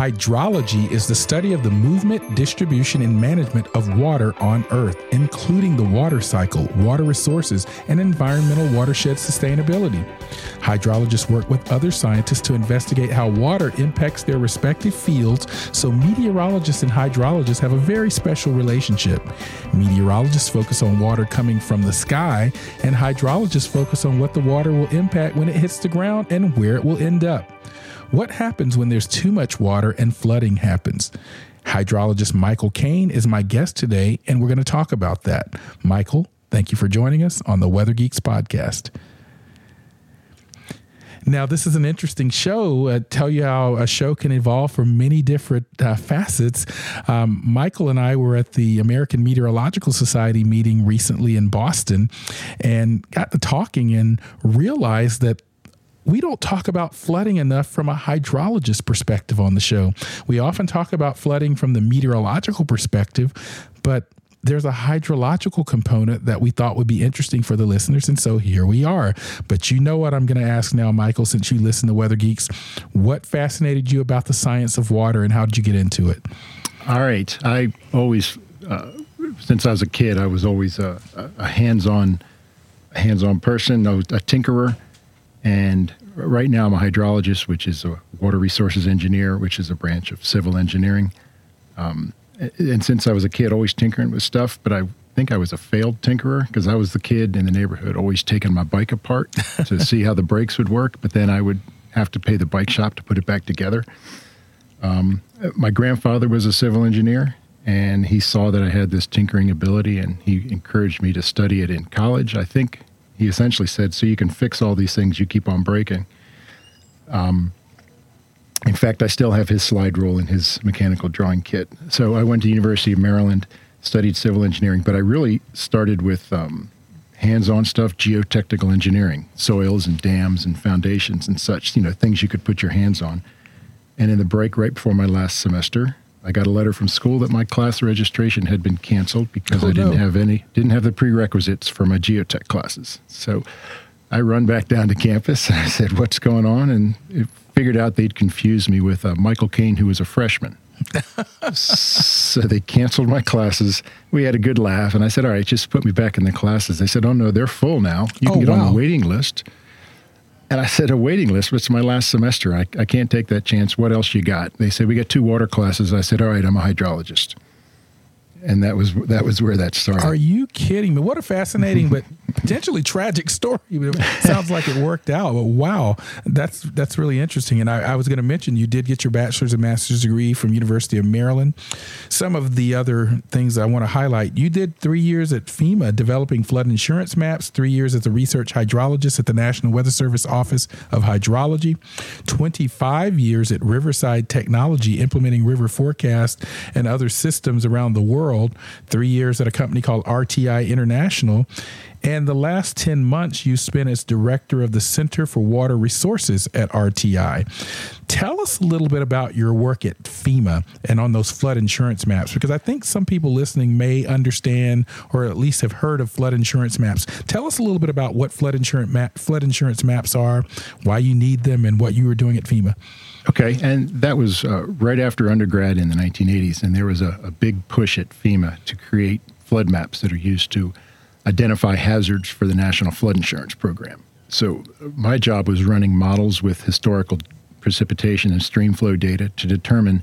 Hydrology is the study of the movement, distribution, and management of water on Earth, including the water cycle, water resources, and environmental watershed sustainability. Hydrologists work with other scientists to investigate how water impacts their respective fields, so meteorologists and hydrologists have a very special relationship. Meteorologists focus on water coming from the sky, and hydrologists focus on what the water will impact when it hits the ground and where it will end up. What happens when there's too much water and flooding happens? Hydrologist Michael Kane is my guest today, and we're going to talk about that. Michael, thank you for joining us on the Weather Geeks podcast. Now, this is an interesting show. Uh, tell you how a show can evolve from many different uh, facets. Um, Michael and I were at the American Meteorological Society meeting recently in Boston and got to talking and realized that we don't talk about flooding enough from a hydrologist perspective on the show. We often talk about flooding from the meteorological perspective, but there's a hydrological component that we thought would be interesting for the listeners. And so here we are. But you know what I'm going to ask now, Michael, since you listen to Weather Geeks. What fascinated you about the science of water and how did you get into it? All right. I always, uh, since I was a kid, I was always a, a hands on hands on person, a tinkerer. And right now, I'm a hydrologist, which is a water resources engineer, which is a branch of civil engineering. Um, and since I was a kid, always tinkering with stuff, but I think I was a failed tinkerer because I was the kid in the neighborhood always taking my bike apart to see how the brakes would work, but then I would have to pay the bike shop to put it back together. Um, my grandfather was a civil engineer, and he saw that I had this tinkering ability, and he encouraged me to study it in college. I think he essentially said, "So you can fix all these things you keep on breaking." Um, in fact, I still have his slide rule in his mechanical drawing kit. So I went to the University of Maryland, studied civil engineering, but I really started with um, hands-on stuff, geotechnical engineering, soils and dams and foundations and such. You know, things you could put your hands on. And in the break right before my last semester, I got a letter from school that my class registration had been canceled because oh, I didn't no. have any, didn't have the prerequisites for my geotech classes. So I run back down to campus. And I said, "What's going on?" And it figured out they'd confused me with uh, Michael Kane, who was a freshman. so they canceled my classes. We had a good laugh, and I said, "All right, just put me back in the classes." They said, "Oh no, they're full now. You can oh, get wow. on the waiting list." And I said, a waiting list, but it's my last semester. I, I can't take that chance. What else you got? They said, we got two water classes. I said, all right, I'm a hydrologist and that was that was where that started. Are you kidding me? What a fascinating but potentially tragic story. sounds like it worked out, but wow, that's that's really interesting. And I, I was going to mention you did get your bachelor's and master's degree from University of Maryland. Some of the other things I want to highlight: you did three years at FEMA developing flood insurance maps, three years as a research hydrologist at the National Weather Service Office of Hydrology, twenty five years at Riverside Technology implementing river forecast and other systems around the world world, three years at a company called RTI International. And the last 10 months you spent as director of the Center for Water Resources at RTI. Tell us a little bit about your work at FEMA and on those flood insurance maps, because I think some people listening may understand or at least have heard of flood insurance maps. Tell us a little bit about what flood insurance, map, flood insurance maps are, why you need them, and what you were doing at FEMA. Okay, and that was uh, right after undergrad in the 1980s, and there was a, a, big push at FEMA to create flood maps that are used to identify hazards for the National Flood Insurance Program. So uh, my job was running models with historical precipitation and stream flow data to determine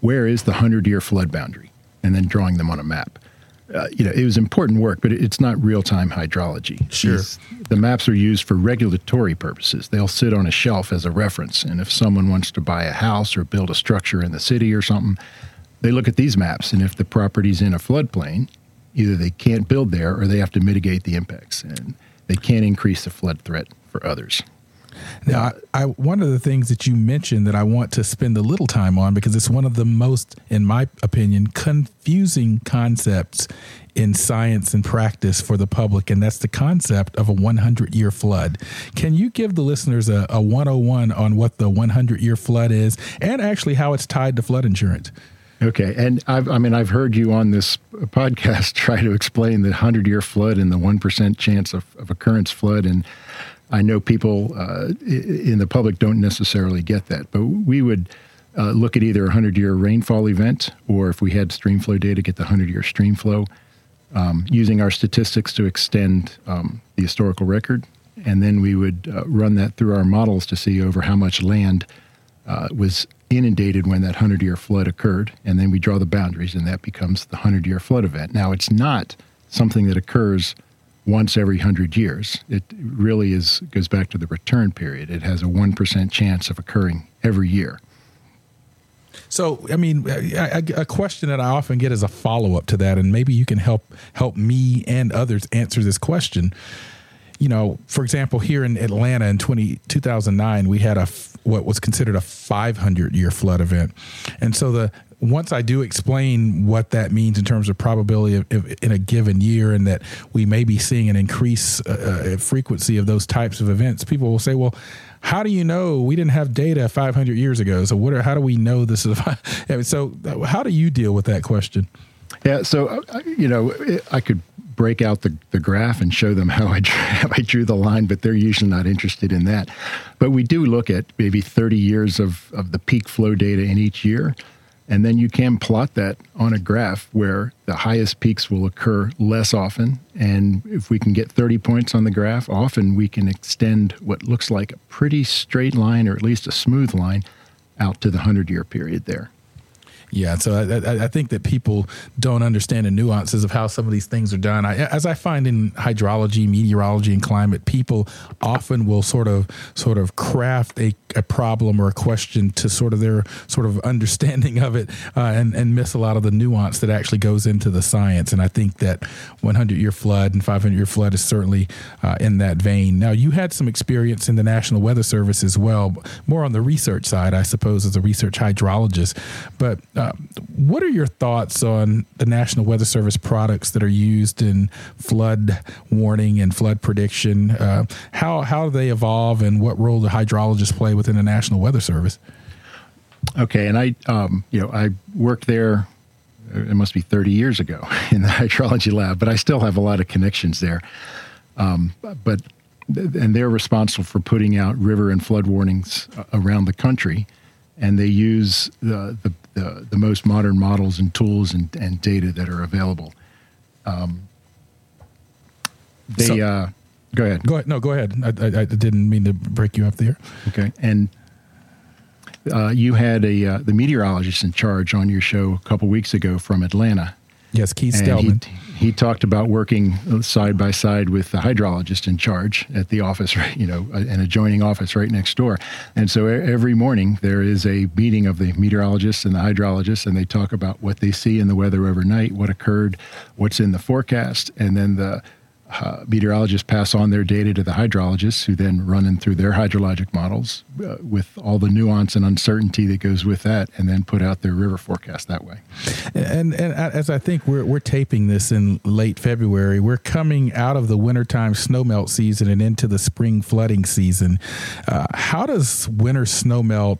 where is the 100-year flood boundary, and then drawing them on a map uh, you know, it was important work, but it's not real time hydrology. Sure. These, the maps are used for regulatory purposes. They'll sit on a shelf as a reference. And if someone wants to buy a house or build a structure in the city or something, they look at these maps. And if the property's in a floodplain, either they can't build there or they have to mitigate the impacts. And they can't increase the flood threat for others. Now, I, I, one of the things that you mentioned that I want to spend a little time on because it's one of the most, in my opinion, confusing concepts in science and practice for the public, and that's the concept of a 100 year flood. Can you give the listeners a, a 101 on what the 100 year flood is and actually how it's tied to flood insurance? Okay, and I've, I mean, I've heard you on this podcast try to explain the hundred-year flood and the one percent chance of, of occurrence flood, and I know people uh, in the public don't necessarily get that, but we would uh, look at either a 100 year rainfall event or if we had stream flow data, get the 100 year stream flow, um, using our statistics to extend um, the historical record. And then we would uh, run that through our models to see over how much land uh, was inundated when that 100 year flood occurred. And then we draw the boundaries, and that becomes the 100 year flood event. Now, it's not something that occurs once every 100 years. It really is goes back to the return period. It has a 1% chance of occurring every year. So, I mean, a, question that I often get as a follow up to that, and maybe you can help help me and others answer this question. You know, for example, here in Atlanta in 20, 2009, we had a what was considered a 500 year flood event, and so the once I do explain what that means in terms of probability of, of, in a given year, and that we may be seeing an increase uh, uh frequency of those types of events, people will say, "Well, how do you know we didn't have data 500 years ago? So what? Are, how do we know this is?" so how do you deal with that question? Yeah, so uh, you know, I could break out the, the graph and show them how I, how I drew the line, but they're usually not interested in that. But we do look at maybe 30 years of, of the peak flow data in each year and then you can plot that on a graph where the highest peaks will occur less often. And if we can get 30 points on the graph, often we can extend what looks like a pretty straight line or at least a smooth line out to the 100 year period there. Yeah, so I, I, think that people don't understand the nuances of how some of these things are done. I, as I find in hydrology, meteorology, and climate, people often will sort of sort of craft a, a problem or a question to sort of their sort of understanding of it, uh, and and miss a lot of the nuance that actually goes into the science. And I think that 100 year flood and 500 year flood is certainly uh, in that vein. Now, you had some experience in the National Weather Service as well, more on the research side, I suppose, as a research hydrologist, but uh, what are your thoughts on the National Weather Service products that are used in flood warning and flood prediction? Uh, how how do they evolve, and what role do hydrologists play within the National Weather Service? Okay, and I, um, you know, I worked there. It must be 30 years ago in the hydrology lab, but I still have a lot of connections there. Um, but and they're responsible for putting out river and flood warnings uh, around the country and they use the, the, the, the, most modern models and tools and, and data that are available. Um, they so, uh, go ahead. Go ahead. No, go ahead. I, I, I, didn't mean to break you up there. Okay, and uh, you had a uh, the meteorologist in charge on your show a couple weeks ago from Atlanta. Yes, Keith Stellman. He, he talked about working side by side with the hydrologist in charge at the office, you know, uh, an adjoining office right next door. And so every morning there is a meeting of the meteorologists and the hydrologists, and they talk about what they see in the weather overnight, what occurred, what's in the forecast, and then the uh, meteorologists pass on their data to the hydrologists, who then run them through their hydrologic models uh, with all the nuance and uncertainty that goes with that, and then put out their river forecast that way. And, and as I think we're, we're taping this in late February, we're coming out of the wintertime snowmelt season and into the spring flooding season. Uh, how does winter snowmelt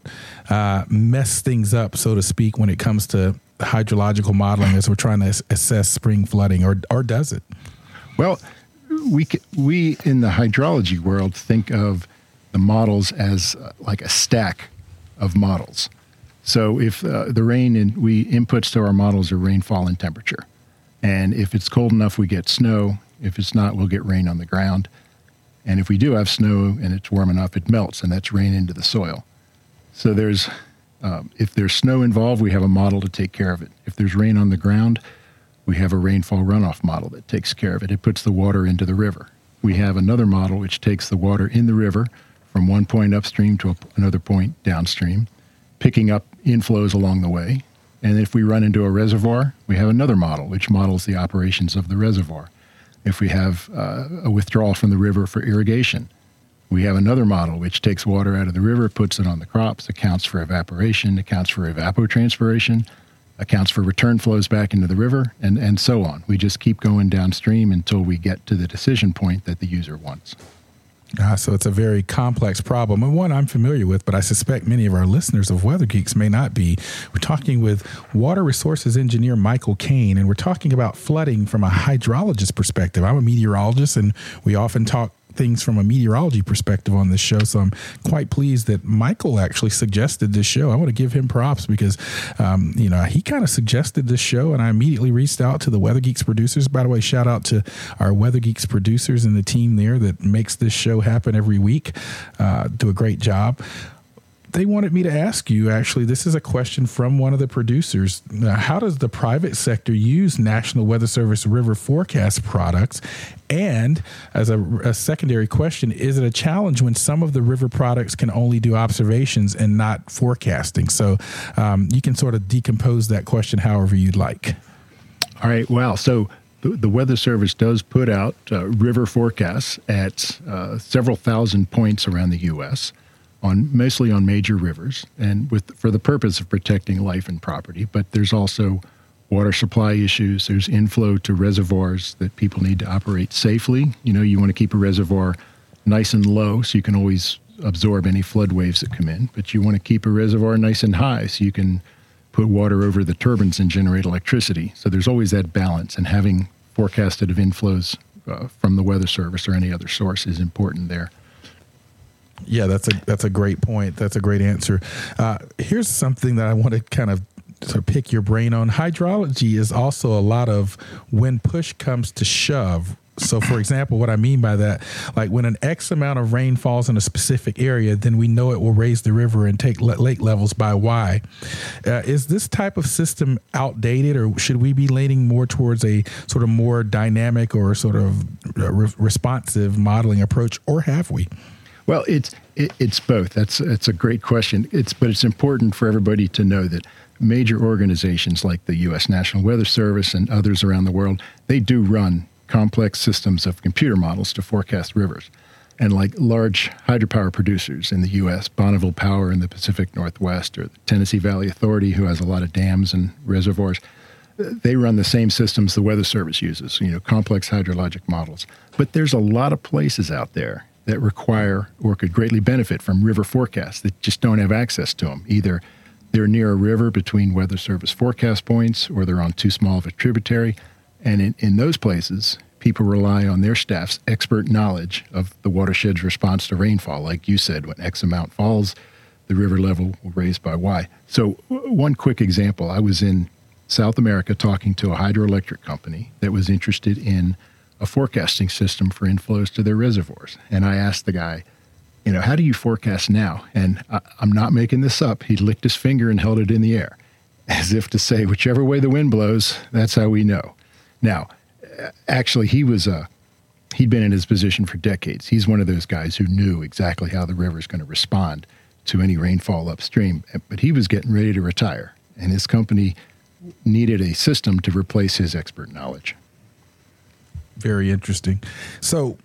uh, mess things up, so to speak, when it comes to hydrological modeling as we're trying to assess spring flooding, or, or does it? Well, we we in the hydrology world think of the models as uh, like a stack of models. So if uh, the rain and we inputs to our models are rainfall and temperature, and if it's cold enough, we get snow. If it's not, we'll get rain on the ground. And if we do have snow and it's warm enough, it melts, and that's rain into the soil. So there's um, if there's snow involved, we have a model to take care of it. If there's rain on the ground, we have a rainfall runoff model that takes care of it. It puts the water into the river. We have another model which takes the water in the river from one point upstream to another point downstream, picking up inflows along the way. And if we run into a reservoir, we have another model which models the operations of the reservoir. If we have uh, a withdrawal from the river for irrigation, We have another model which takes water out of the river, puts it on the crops, accounts for evaporation, accounts for evapotranspiration, accounts for return flows back into the river, and, and so on. We just keep going downstream until we get to the decision point that the user wants. Uh, so it's a very complex problem, and one I'm familiar with, but I suspect many of our listeners of Weather Geeks may not be. We're talking with water resources engineer Michael Kane, and we're talking about flooding from a hydrologist perspective. I'm a meteorologist, and we often talk things from a meteorology perspective on this show. So I'm quite pleased that Michael actually suggested this show. I want to give him props because, um, you know, he kind of suggested this show, and I immediately reached out to the Weather Geeks producers. By the way, shout out to our Weather Geeks producers and the team there that makes this show happen every week. Uh, do a great job they wanted me to ask you actually this is a question from one of the producers. How does the private sector use national weather service river forecast products? And as a, a, secondary question is it a challenge when some of the river products can only do observations and not forecasting? So um, you can sort of decompose that question however you'd like. All right well so the, the Weather Service does put out uh, river forecasts at uh, several thousand points around the U.S on mostly on major rivers and with for the purpose of protecting life and property. But there's also water supply issues. There's inflow to reservoirs that people need to operate safely. You know, you want to keep a reservoir nice and low so you can always absorb any flood waves that come in, but you want to keep a reservoir nice and high so you can put water over the turbines and generate electricity. So there's always that balance, and having forecasted of inflows uh, from the weather service or any other source is important there. Yeah, that's a that's a great point. That's a great answer. Uh, here's something that I want to kind of pick your brain on. Hydrology is also a lot of when push comes to shove. So, for example, what I mean by that, like when an X amount of rain falls in a specific area, then we know it will raise the river and take lake levels by Y. Uh, is this type of system outdated, or should we be leaning more towards a sort of more dynamic or sort of uh, re- responsive modeling approach, or have we? Well, it's it, it's both. That's that's a great question. It's but it's important for everybody to know that major organizations like the U.S. National Weather Service and others around the world they do run complex systems of computer models to forecast rivers. And like large hydropower producers in the U.S., Bonneville Power in the Pacific Northwest, or the Tennessee Valley Authority, who has a lot of dams and reservoirs, they run the same systems the Weather Service uses, you know, complex hydrologic models. But there's a lot of places out there that require or could greatly benefit from river forecasts that just don't have access to them. Either they're near a river between Weather Service forecast points or they're on too small of a tributary. And in, in those places, people rely on their staff's expert knowledge of the watershed's response to rainfall. Like you said, when X amount falls, the river level will raise by Y. So, one quick example I was in South America talking to a hydroelectric company that was interested in a forecasting system for inflows to their reservoirs. And I asked the guy, you know, how do you forecast now? And I, am not making this up. He licked his finger and held it in the air, as if to say, whichever way the wind blows, that's how we know. Now, actually, he was a he'd been in his position for decades. He's one of those guys who knew exactly how the river is going to respond to any rainfall upstream. But he was getting ready to retire, and his company needed a system to replace his expert knowledge. Very interesting. So,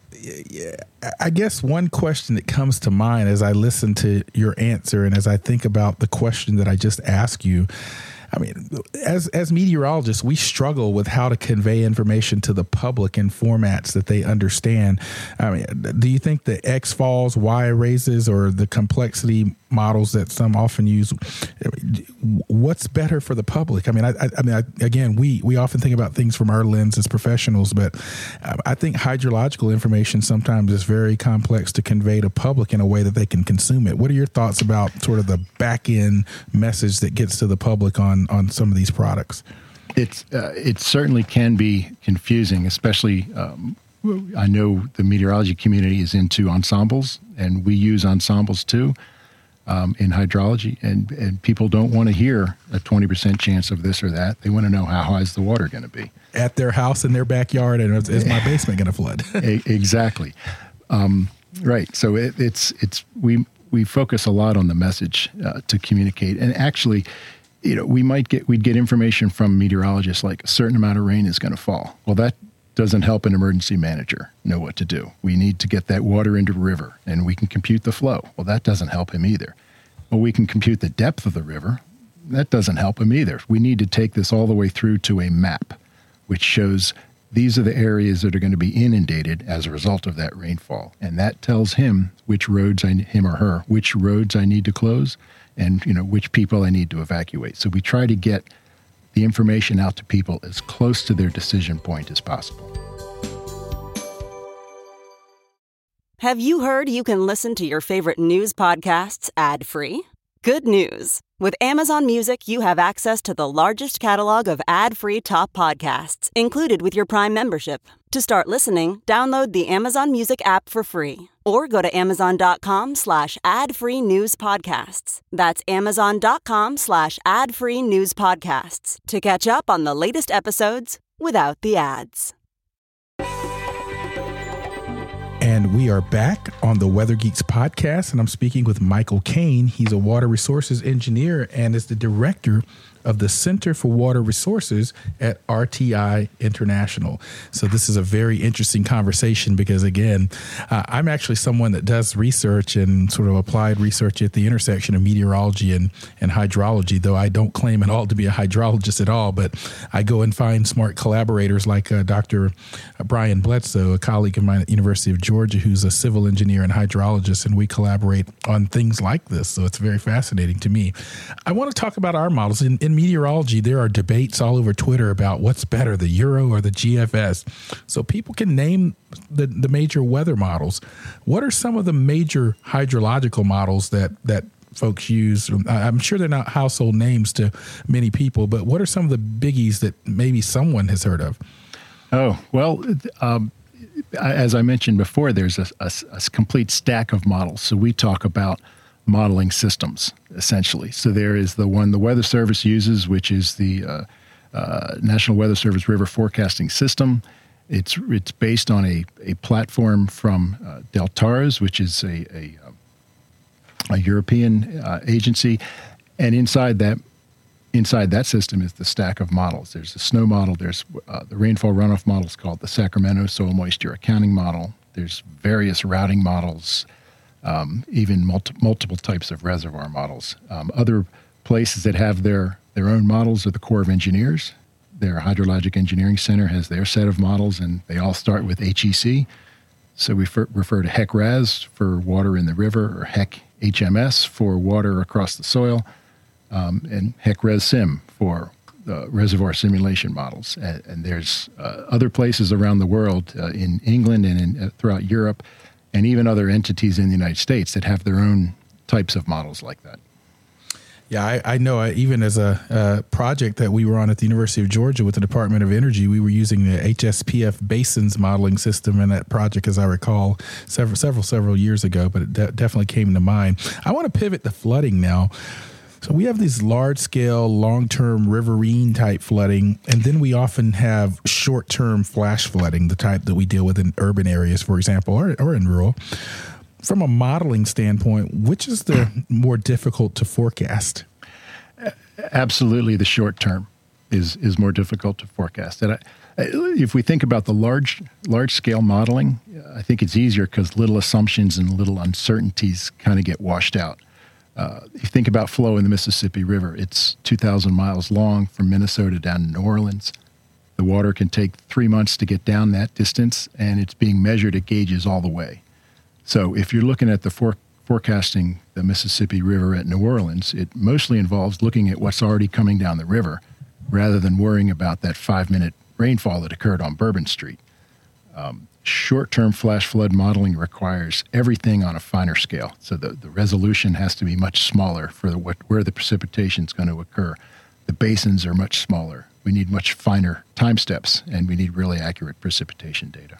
I guess one question that comes to mind as I listen to your answer and as I think about the question that I just asked you I mean, as as meteorologists, we struggle with how to convey information to the public in formats that they understand. I mean, do you think the X falls, Y raises, or the complexity models that some often use? What's better for the public? I mean, I, I mean, I, again, we we often think about things from our lens as professionals, but I think hydrological information sometimes is very complex to convey to public in a way that they can consume it. What are your thoughts about sort of the back end message that gets to the public on on some of these products? It's uh, it certainly can be confusing, especially. Um, I know the meteorology community is into ensembles, and we use ensembles too um, in hydrology. And, and people don't want to hear a 20% chance of this or that. They want to know how high is the water going to be at their house in their backyard, and is, is my basement going to flood? exactly. Um, right. So it, it's it's we we focus a lot on the message uh, to communicate, and actually, you know, we might get we'd get information from meteorologists like a certain amount of rain is going to fall. Well, that doesn't help an emergency manager know what to do. We need to get that water into the river and we can compute the flow. Well, that doesn't help him either. Well, we can compute the depth of the river. That doesn't help him either. We need to take this all the way through to a map, which shows these are the areas that are going to be inundated as a result of that rainfall. And that tells him which roads I, him or her, which roads I need to close and, you know, which people I need to evacuate. So we try to get the information out to people as close to their decision point as possible. Have you heard you can listen to your favorite news podcasts ad free? Good news! With Amazon Music, you have access to the largest catalog of ad free top podcasts included with your Prime membership. To start listening, download the Amazon Music app for free or go to amazon.com slash ad free news podcasts. That's amazon.com slash ad free news podcasts to catch up on the latest episodes without the ads. And we are back on the Weather Geeks podcast, and I'm speaking with Michael Kane. He's a water resources engineer and is the director of the Center for Water Resources at RTI International. So, this is a very interesting conversation because, again, uh, I'm actually someone that does research and sort of applied research at the intersection of meteorology and, and hydrology, though I don't claim at all to be a hydrologist at all. But I go and find smart collaborators like uh, Dr. Brian Bledsoe, a colleague of mine at the University of Georgia, who's a civil engineer and hydrologist, and we collaborate on things like this. So, it's very fascinating to me. I want to talk about our models. In, in meteorology, there are debates all over Twitter about what's better, the Euro or the GFS. So people can name the, the major weather models. What are some of the major hydrological models that, that folks use? I'm sure they're not household names to many people, but what are some of the biggies that maybe someone has heard of? Oh, well, um, as I mentioned before, there's a, a, a complete stack of models. So we talk about modeling systems, essentially. So there is the one the Weather Service uses, which is the uh, uh, National Weather Service River Forecasting System. It's it's based on a, a platform from uh, Deltares, which is a a, um, a European uh, agency, and inside that inside that system is the stack of models. There's a snow model. There's uh, the rainfall runoff model called the Sacramento Soil Moisture Accounting Model. There's various routing models um, even multi- multiple types of reservoir models. Um, other places that have their, their own models are the Corps of Engineers. Their Hydrologic Engineering Center has their set of models, and they all start with HEC. So we refer, to HEC-RAS for water in the river, or HEC HMS for water across the soil, um, and HEC-RES-SIM for uh, reservoir simulation models. And, and there's uh, other places around the world, uh, in England and in, uh, throughout Europe, and even other entities in the United States that have their own types of models like that. Yeah, I, I know. I, even as a, a, project that we were on at the University of Georgia with the Department of Energy, we were using the HSPF basins modeling system in that project, as I recall, several, several, several years ago. But it de- definitely came to mind. I want to pivot to flooding now. So we have these large scale, long term riverine type flooding, and then we often have short term flash flooding, the type that we deal with in urban areas, for example, or, or in rural. From a modeling standpoint, which is the more difficult to forecast? Absolutely, the short term is is more difficult to forecast. And I, if we think about the large large scale modeling, I think it's easier because little assumptions and little uncertainties kind of get washed out. Uh, you think about flow in the Mississippi River, it's 2,000 miles long from Minnesota down to New Orleans. The water can take three months to get down that distance, and it's being measured at gauges all the way. So if you're looking at the for- forecasting the Mississippi River at New Orleans, it mostly involves looking at what's already coming down the river rather than worrying about that five minute rainfall that occurred on Bourbon Street. Um, short term flash flood modeling requires everything on a finer scale. So the, the resolution has to be much smaller for the, what, where the precipitation is going to occur. The basins are much smaller. We need much finer time steps, and we need really accurate precipitation data.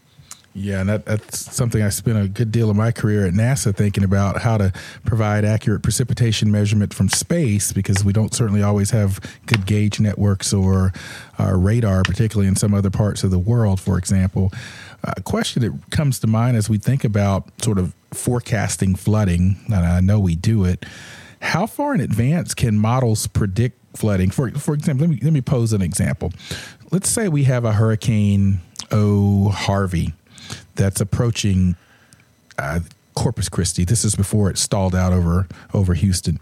Yeah, and that, that's something I spent a good deal of my career at NASA thinking about how to provide accurate precipitation measurement from space because we don't certainly always have good gauge networks or uh, radar, particularly in some other parts of the world, for example. A question that comes to mind as we think about sort of forecasting flooding, and I know we do it. How far in advance can models predict flooding? For for example, let me let me pose an example. Let's say we have a hurricane oh Harvey that's approaching uh, Corpus Christi. This is before it stalled out over over Houston.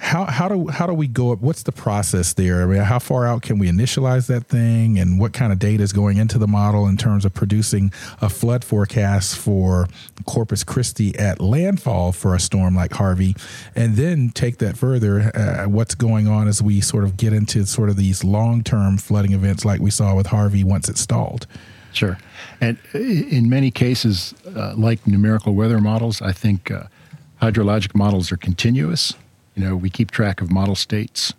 How how do how do we go up? What's the process there? I mean, how far out can we initialize that thing, and what kind of data is going into the model in terms of producing a flood forecast for Corpus Christi at landfall for a storm like Harvey, and then take that further? Uh, what's going on as we sort of get into sort of these long term flooding events like we saw with Harvey once it stalled? Sure. And in many cases, uh, like numerical weather models, I think uh, hydrologic models are continuous. You know, we keep track of model states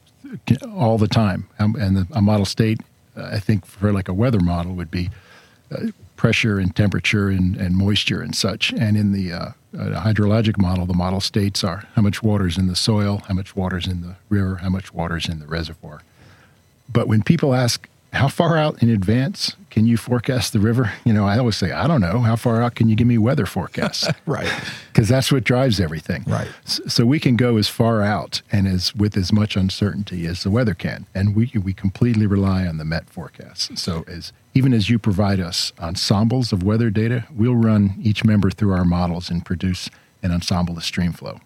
all the time. Um, and the, a model state, uh, I think, for like a weather model would be uh, pressure and temperature and, and, moisture and such. And in the uh, hydrologic model, the model states are how much water is in the soil, how much water is in the river, how much water is in the reservoir. But when people ask, how far out in advance can you forecast the river? You know, I always say, I don't know. How far out can you give me weather forecasts? right. Because that's what drives everything. Right. So we can go as far out and as with as much uncertainty as the weather can, and we we completely rely on the Met forecasts. So as even as you provide us ensembles of weather data, we'll run each member through our models and produce an ensemble of stream flow.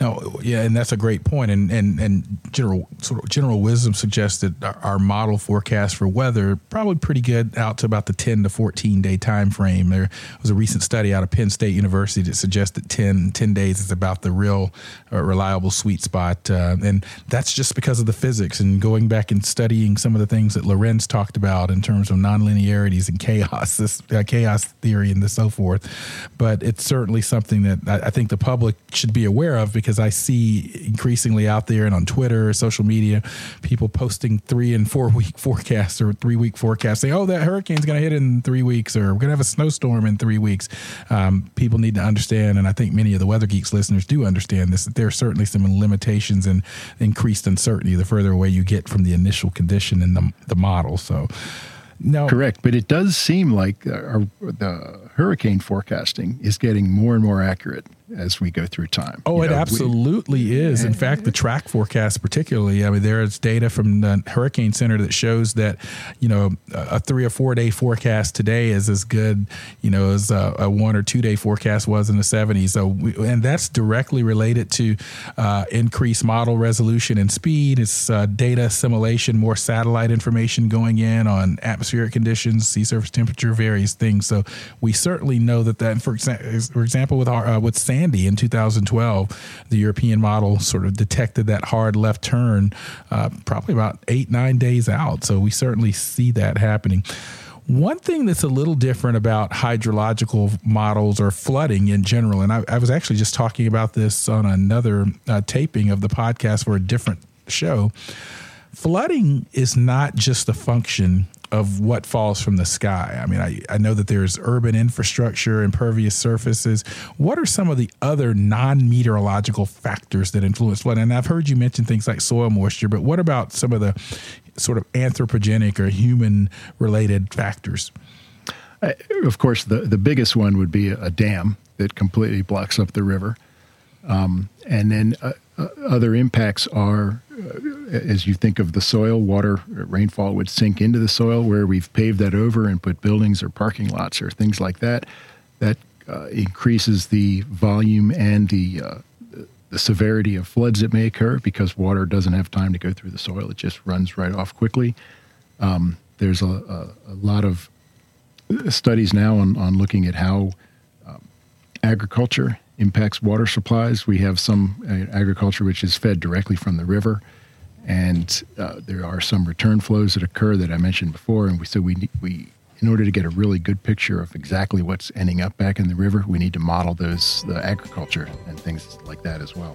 No, yeah, and that's a great point. And and and general sort of general wisdom suggests that our model forecast for weather probably pretty good out to about the ten to fourteen day time frame. There was a recent study out of Penn State University that suggests that 10, 10 days is about the real uh, reliable sweet spot, uh, and that's just because of the physics. And going back and studying some of the things that Lorenz talked about in terms of nonlinearities and chaos, this uh, chaos theory, and so forth. But it's certainly something that I, I think the public should be aware of because I see increasingly out there and on Twitter, social media, people posting three and four week forecasts or three week forecasts saying, oh, that hurricane's going to hit in three weeks or we're going to have a snowstorm in three weeks. Um, people need to understand, and I think many of the Weather Geeks listeners do understand this, that there are certainly some limitations and increased uncertainty the further away you get from the initial condition in the, the model. So, no. Correct. But it does seem like our, the hurricane forecasting is getting more and more accurate as we go through time. Oh, you it know, absolutely we, is. In fact, the track forecast, particularly, I mean, there is data from the Hurricane Center that shows that, you know, a three or four day forecast today is as good, you know, as a, a one or two day forecast was in the 70s. So, we, and that's directly related to uh, increased model resolution and speed. It's uh, data assimilation, more satellite information going in on atmospheric conditions, sea surface temperature, various things. So, we certainly know that that, for, exa- for example, with our uh, with Sandy in 2012, the European model sort of detected that hard left turn uh, probably about eight, nine days out. So we certainly see that happening. One thing that's a little different about hydrological models or flooding in general, and I, I was actually just talking about this on another uh, taping of the podcast for a different show. Flooding is not just a function of what falls from the sky. I mean, I, I know that there's urban infrastructure, impervious surfaces. What are some of the other non meteorological factors that influence flooding? And I've heard you mention things like soil moisture, but what about some of the sort of anthropogenic or human related factors? Uh, of course, the, the biggest one would be a dam that completely blocks up the river. Um, and then uh, uh, other impacts are uh, as you think of the soil, water, rainfall would sink into the soil where we've paved that over and put buildings or parking lots or things like that. That uh, increases the volume and the uh, the severity of floods that may occur because water doesn't have time to go through the soil; it just runs right off quickly. Um, there's a, a, a, lot of studies now on, on looking at how um, agriculture impacts water supplies. We have some uh, agriculture which is fed directly from the river, and uh, there are some return flows that occur that I mentioned before. And we so we we in order to get a really good picture of exactly what's ending up back in the river, we need to model those the agriculture and things like that as well.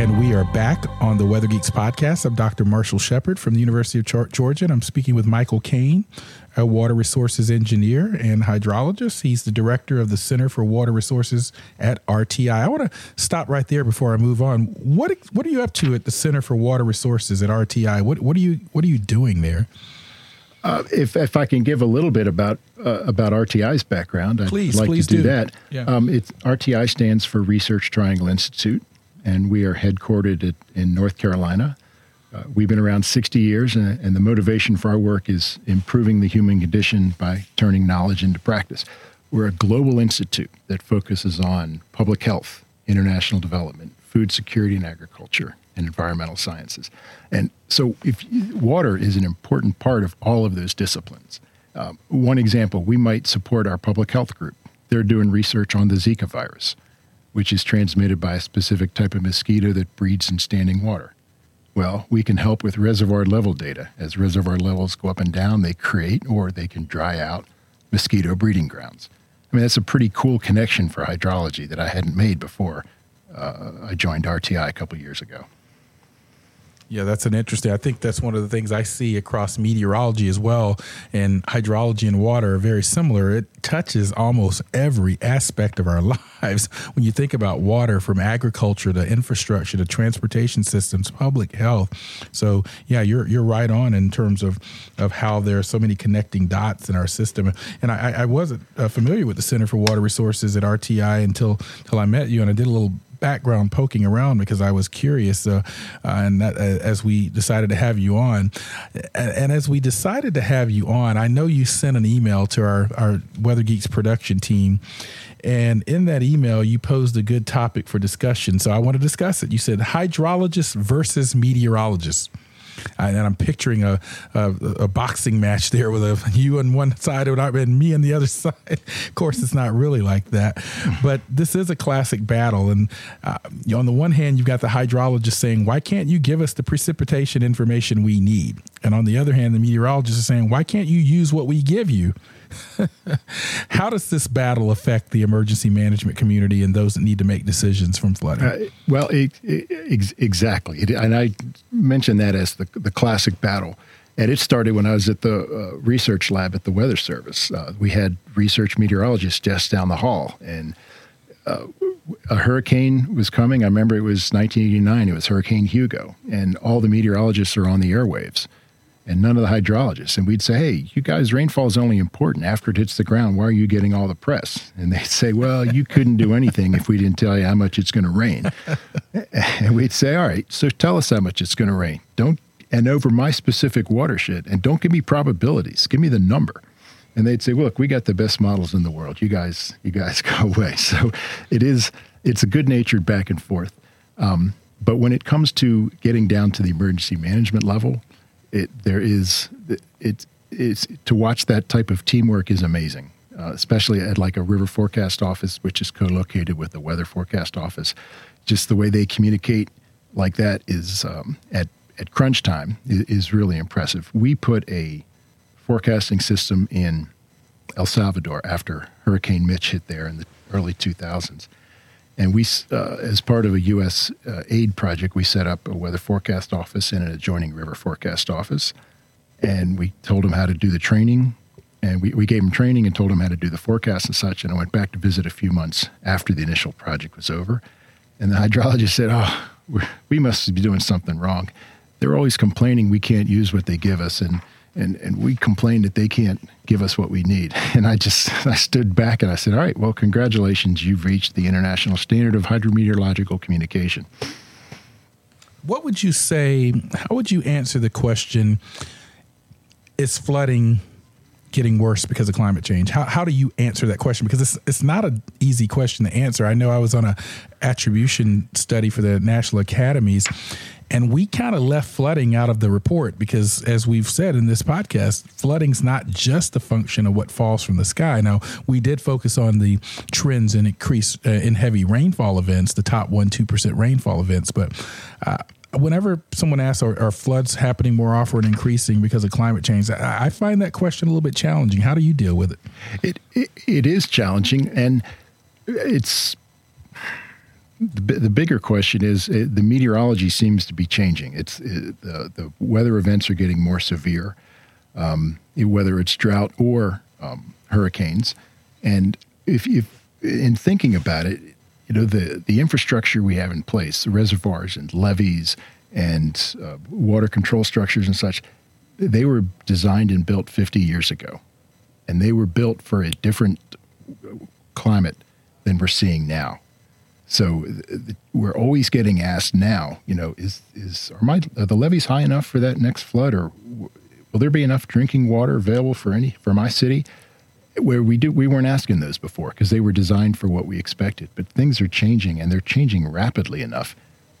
And we are back on the Weather Geeks podcast. I'm Dr. Marshall Shepard from the University of Georgia, and I'm speaking with Michael Kane, a water resources engineer and hydrologist. He's the director of the Center for Water Resources at RTI. I want to stop right there before I move on. What what are you up to at the Center for Water Resources at RTI? What what are you what are you doing there? Uh, if if I can give a little bit about uh, about RTI's background, I'd please, like please to do, do. that. Yeah. Um, RTI stands for Research Triangle Institute, and we are headquartered at, in North Carolina. Uh, we've been around 60 years, and, and, the motivation for our work is improving the human condition by turning knowledge into practice. We're a global institute that focuses on public health, international development, food security and agriculture, and environmental sciences. And so, if water is an important part of all of those disciplines. Um, one example, we might support our public health group. They're doing research on the Zika virus which is transmitted by a specific type of mosquito that breeds in standing water. Well, we can help with reservoir level data. As reservoir levels go up and down, they create or they can dry out mosquito breeding grounds. I mean, that's a pretty cool connection for hydrology that I hadn't made before uh, I joined RTI a couple years ago. Yeah, that's an interesting. I think that's one of the things I see across meteorology as well. And hydrology and water are very similar. It touches almost every aspect of our lives. When you think about water, from agriculture to infrastructure to transportation systems, public health. So yeah, you're you're right on in terms of of how there are so many connecting dots in our system. And I, I wasn't uh, familiar with the Center for Water Resources at RTI until until I met you, and I did a little background poking around because I was curious, uh, uh, and that, uh, as we decided to have you on, and, and, as we decided to have you on, I know you sent an email to our our Weather Geeks production team. And in that email, you posed a good topic for discussion. So I want to discuss it. You said hydrologists versus meteorologist and I'm picturing a, a, a boxing match there with a you on one side and me on the other side. of course, it's not really like that, but this is a classic battle. And uh, on the one hand, you've got the hydrologist saying, "Why can't you give us the precipitation information we need?" And on the other hand, the meteorologist is saying, "Why can't you use what we give you?" How does this battle affect the emergency management community and those that need to make decisions from flooding? Uh, well, it, it, exactly. It, and I mentioned that as the, the classic battle. And it started when I was at the uh, research lab at the Weather Service. Uh, we had research meteorologists just down the hall, and uh, a hurricane was coming. I remember it was 1989. It was Hurricane Hugo, and all the meteorologists are on the airwaves and none of the hydrologists. And we'd say, hey, you guys, rainfall is only important after it hits the ground. Why are you getting all the press? And they'd say, well, you couldn't do anything if we didn't tell you how much it's going to rain. and we'd say, all right, so tell us how much it's going to rain. Don't, and over my specific watershed, and don't give me probabilities, give me the number. And they'd say, look, we got the best models in the world. You guys, you guys go away. So it is, it's a good natured back and forth. Um, but when it comes to getting down to the emergency management level, it there is it it's to watch that type of teamwork is amazing, uh, especially at like a river forecast office, which is co-located with the weather forecast office. Just the way they communicate like that is um, at at crunch time is, is really impressive. We put a forecasting system in El Salvador after Hurricane Mitch hit there in the early 2000s. And we, uh, as part of a U.S. Uh, aid project, we set up a weather forecast office in an adjoining river forecast office. And we told them how to do the training. And we, we gave them training and told them how to do the forecast and such. And I went back to visit a few months after the initial project was over. And the hydrologist said, Oh, we must be doing something wrong. They're always complaining we can't use what they give us. And and and we complain that they can't give us what we need. And I just I stood back and I said, "All right, well, congratulations, you've reached the international standard of hydrometeorological communication." What would you say? How would you answer the question? Is flooding getting worse because of climate change? How, how do you answer that question? Because it's it's not an easy question to answer. I know I was on a attribution study for the national academies, and we kind of left flooding out of the report because, as we've said in this podcast, flooding's not just a function of what falls from the sky. Now, we did focus on the trends in increase uh, in heavy rainfall events, the top one, 2% rainfall events. But uh, whenever someone asks, are, are, floods happening more often and increasing because of climate change? I, I, find that question a little bit challenging. How do you deal with it? It, it, it is challenging. And it's the, the bigger question is uh, the meteorology seems to be changing. It's uh, the the weather events are getting more severe, um, whether it's drought or um, hurricanes. And if, if in thinking about it, you know the the infrastructure we have in place, the reservoirs and levees and uh, water control structures and such, they were designed and built 50 years ago, and they were built for a different climate than we're seeing now. So we're always getting asked now, you know, is is are my are the levees high enough for that next flood, or will there be enough drinking water available for any for my city? Where we do we weren't asking those before because they were designed for what we expected. But things are changing, and they're changing rapidly enough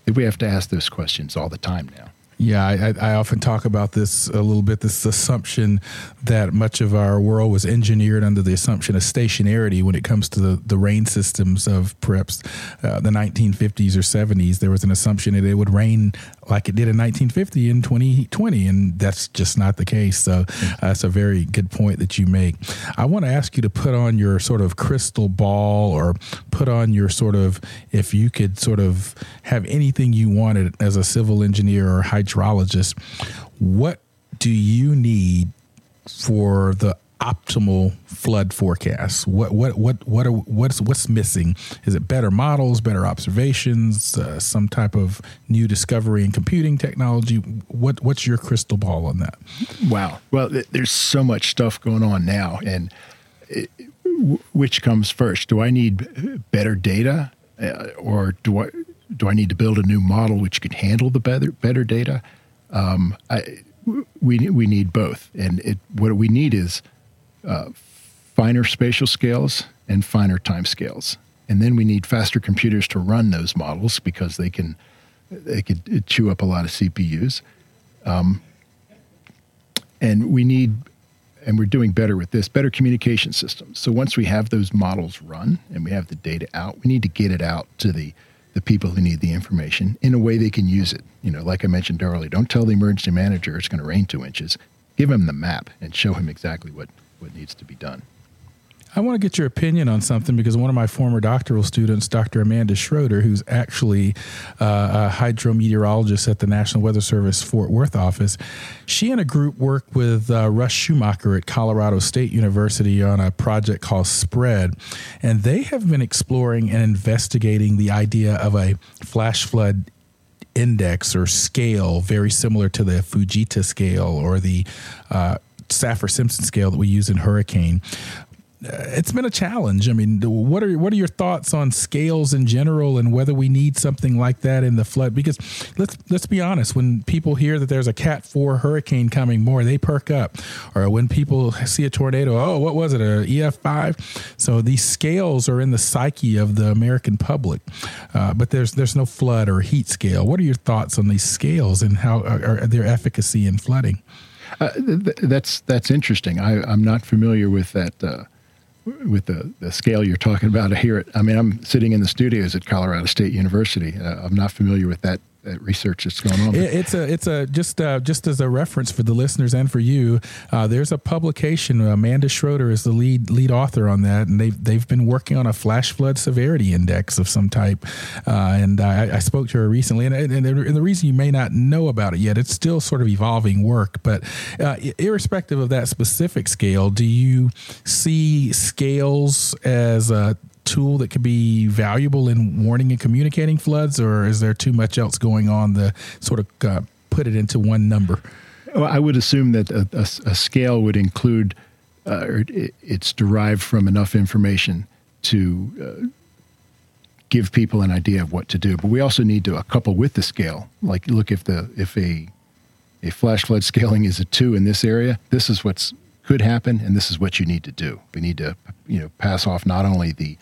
that we have to ask those questions all the time now. Yeah, I, I, often talk about this a little bit. This assumption that much of our world was engineered under the assumption of stationarity when it comes to the, the rain systems of perhaps uh, the 1950s or 70s. There was an assumption that it would rain like it did in 1950 in 2020, and that's just not the case. So uh, that's a very good point that you make. I want to ask you to put on your sort of crystal ball or put on your sort of, if you could sort of have anything you wanted as a civil engineer or hydrologist hydrologist, what do you need for the optimal flood forecasts? What what what what are, what's what's missing? Is it better models, better observations, uh, some type of new discovery in computing technology? What what's your crystal ball on that? Wow. Well, there's so much stuff going on now, and it, which comes first? Do I need better data, uh, or do I do I need to build a new model which can handle the better better data? Um, I, we we need both, and it, what we need is uh, finer spatial scales and finer time scales, and then we need faster computers to run those models because they can they could chew up a lot of CPUs, um, and we need and we're doing better with this better communication systems. So once we have those models run and we have the data out, we need to get it out to the the people who need the information in a way they can use it. You know, like I mentioned earlier, don't tell the emergency manager it's going to rain two inches. Give him the map and show him exactly what, what needs to be done. I want to get your opinion on something because one of my former doctoral students, Dr. Amanda Schroeder, who's actually uh, a hydrometeorologist at the National Weather Service Fort Worth office, she and a group worked with uh, Russ Schumacher at Colorado State University on a project called SPREAD. And they have been exploring and investigating the idea of a flash flood index or scale, very similar to the Fujita scale or the uh, Saffir Simpson scale that we use in hurricane, it's been a challenge. I mean, what are what are your thoughts on scales in general, and whether we need something like that in the flood? Because let's let's be honest, when people hear that there's a Cat Four hurricane coming, more they perk up, or when people see a tornado, oh, what was it, a EF five? So these scales are in the psyche of the American public, uh, but there's there's no flood or heat scale. What are your thoughts on these scales and how are, are their efficacy in flooding? Uh, th- that's that's interesting. I, am not familiar with that. Uh, with the, the scale you're talking about here. I mean, I'm sitting in the studios at Colorado State University. Uh, I'm not familiar with that research that's going on. It's a it's a just uh, just as a reference for the listeners and for you. Uh, there's a publication. Amanda Schroeder is the lead lead author on that, and they've they've been working on a flash flood severity index of some type. Uh, and I, I, spoke to her recently, and, and, and, the reason you may not know about it yet, it's still sort of evolving work. But uh, irrespective of that specific scale, do you see scales as a tool that could be valuable in warning and communicating floods, or is there too much else going on to sort of uh, put it into one number? Well, I would assume that a, a, a scale would include, uh, or it, it's derived from enough information to uh, give people an idea of what to do. But we also need to couple with the scale. Like, look if the if a a flash flood scaling is a two in this area, this is what's could happen, and this is what you need to do. We need to, you know, pass off not only the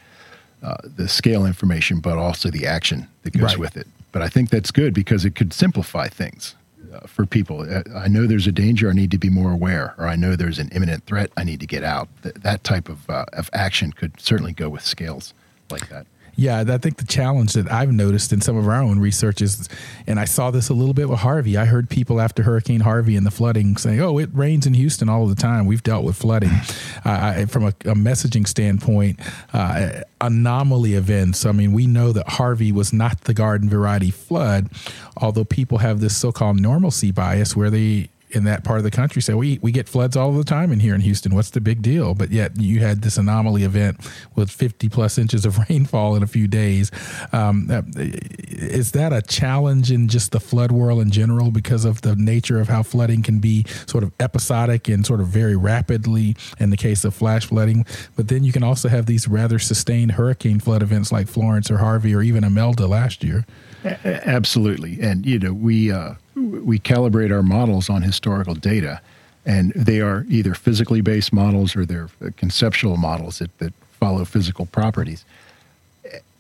uh, the scale information, but also the action that goes right. with it. But I think that's good because it could simplify things uh, for people. Uh, I know there's a danger, I need to be more aware, or I know there's an imminent threat, I need to get out. Th- that type of, uh, of action could certainly go with scales like that. Yeah, I think the challenge that I've noticed in some of our own research is, and I saw this a little bit with Harvey. I heard people after Hurricane Harvey and the flooding saying, "Oh, it rains in Houston all the time. We've dealt with flooding." uh, I, from a, a, messaging standpoint, uh, anomaly events. I mean, we know that Harvey was not the garden variety flood, although people have this so-called normalcy bias where they in that part of the country say we we get floods all the time in here in Houston. What's the big deal? But yet you had this anomaly event with 50 plus inches of rainfall in a few days. Um, is that a challenge in just the flood world in general because of the nature of how flooding can be sort of episodic and sort of very rapidly in the case of flash flooding? But then you can also have these rather sustained hurricane flood events like Florence or Harvey or even Imelda last year. Absolutely, and you know we. Uh we calibrate our models on historical data, and they are either physically based models or they're conceptual models that, that follow physical properties.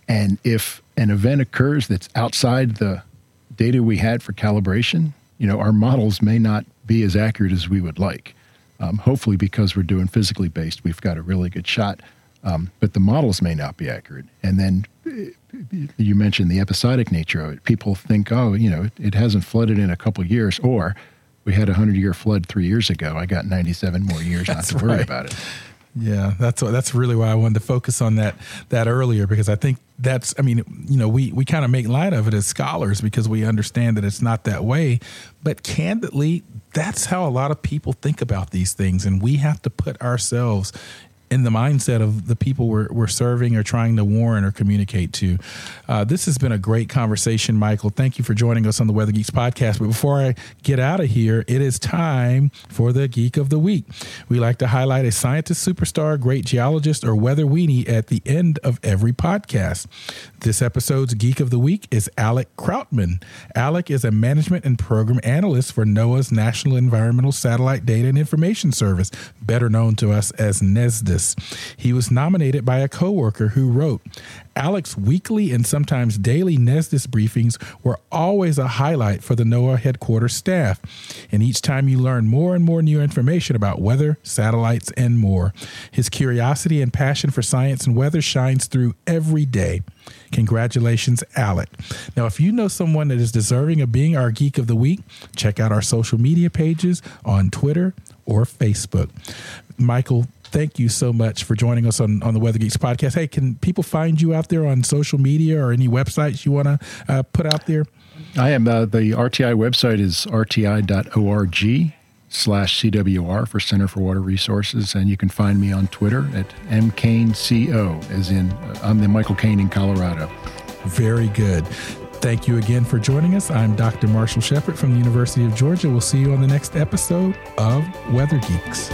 And if an event occurs that's outside the data we had for calibration, you know, our models may not be as accurate as we would like. Um, hopefully, because we're doing physically based, we've got a really good shot. Um, but the models may not be accurate. And then you mentioned the episodic nature of it. People think, oh, you know, it hasn't flooded in a couple years, or we had a hundred year flood three years ago. I got 97 more years not to worry about it. Yeah, that's what, that's really why I wanted to focus on that that earlier because I think that's I mean you know we we kind of make light of it as scholars because we understand that it's not that way, but candidly that's how a lot of people think about these things and we have to put ourselves in the mindset of the people we're, we're serving or trying to warn or communicate to. Uh, this has been a great conversation, Michael. Thank you for joining us on the Weather Geeks podcast. But before I get out of here, it is time for the Geek of the Week. We like to highlight a scientist superstar, great geologist, or weather weenie at the end of every podcast. This episode's Geek of the Week is Alec Kroutman. Alec is a management and program analyst for NOAA's National Environmental Satellite Data and Information Service, better known to us as NESDIS. He was nominated by a coworker who wrote, Alec's weekly and sometimes daily NESDIS briefings were always a highlight for the NOAA headquarters staff. And each time you learn more and more new information about weather, satellites, and more. His curiosity and passion for science and weather shines through every day. Congratulations, Alec. Now, if you know someone that is deserving of being our Geek of the Week, check out our social media pages on Twitter or Facebook. Michael, thank you so much for joining us on, on the Weather Geeks podcast. Hey, can people find you out there on social media or any websites you want to uh, put out there? I am. Uh, the RTI website is rti.org slash CWR for Center for Water Resources. And you can find me on Twitter at mcaneco, as in uh, I'm the Michael Kane in Colorado. Very good. Thank you again for joining us. I'm Dr. Marshall Shepherd from the University of Georgia. We'll see you on the next episode of Weather Geeks.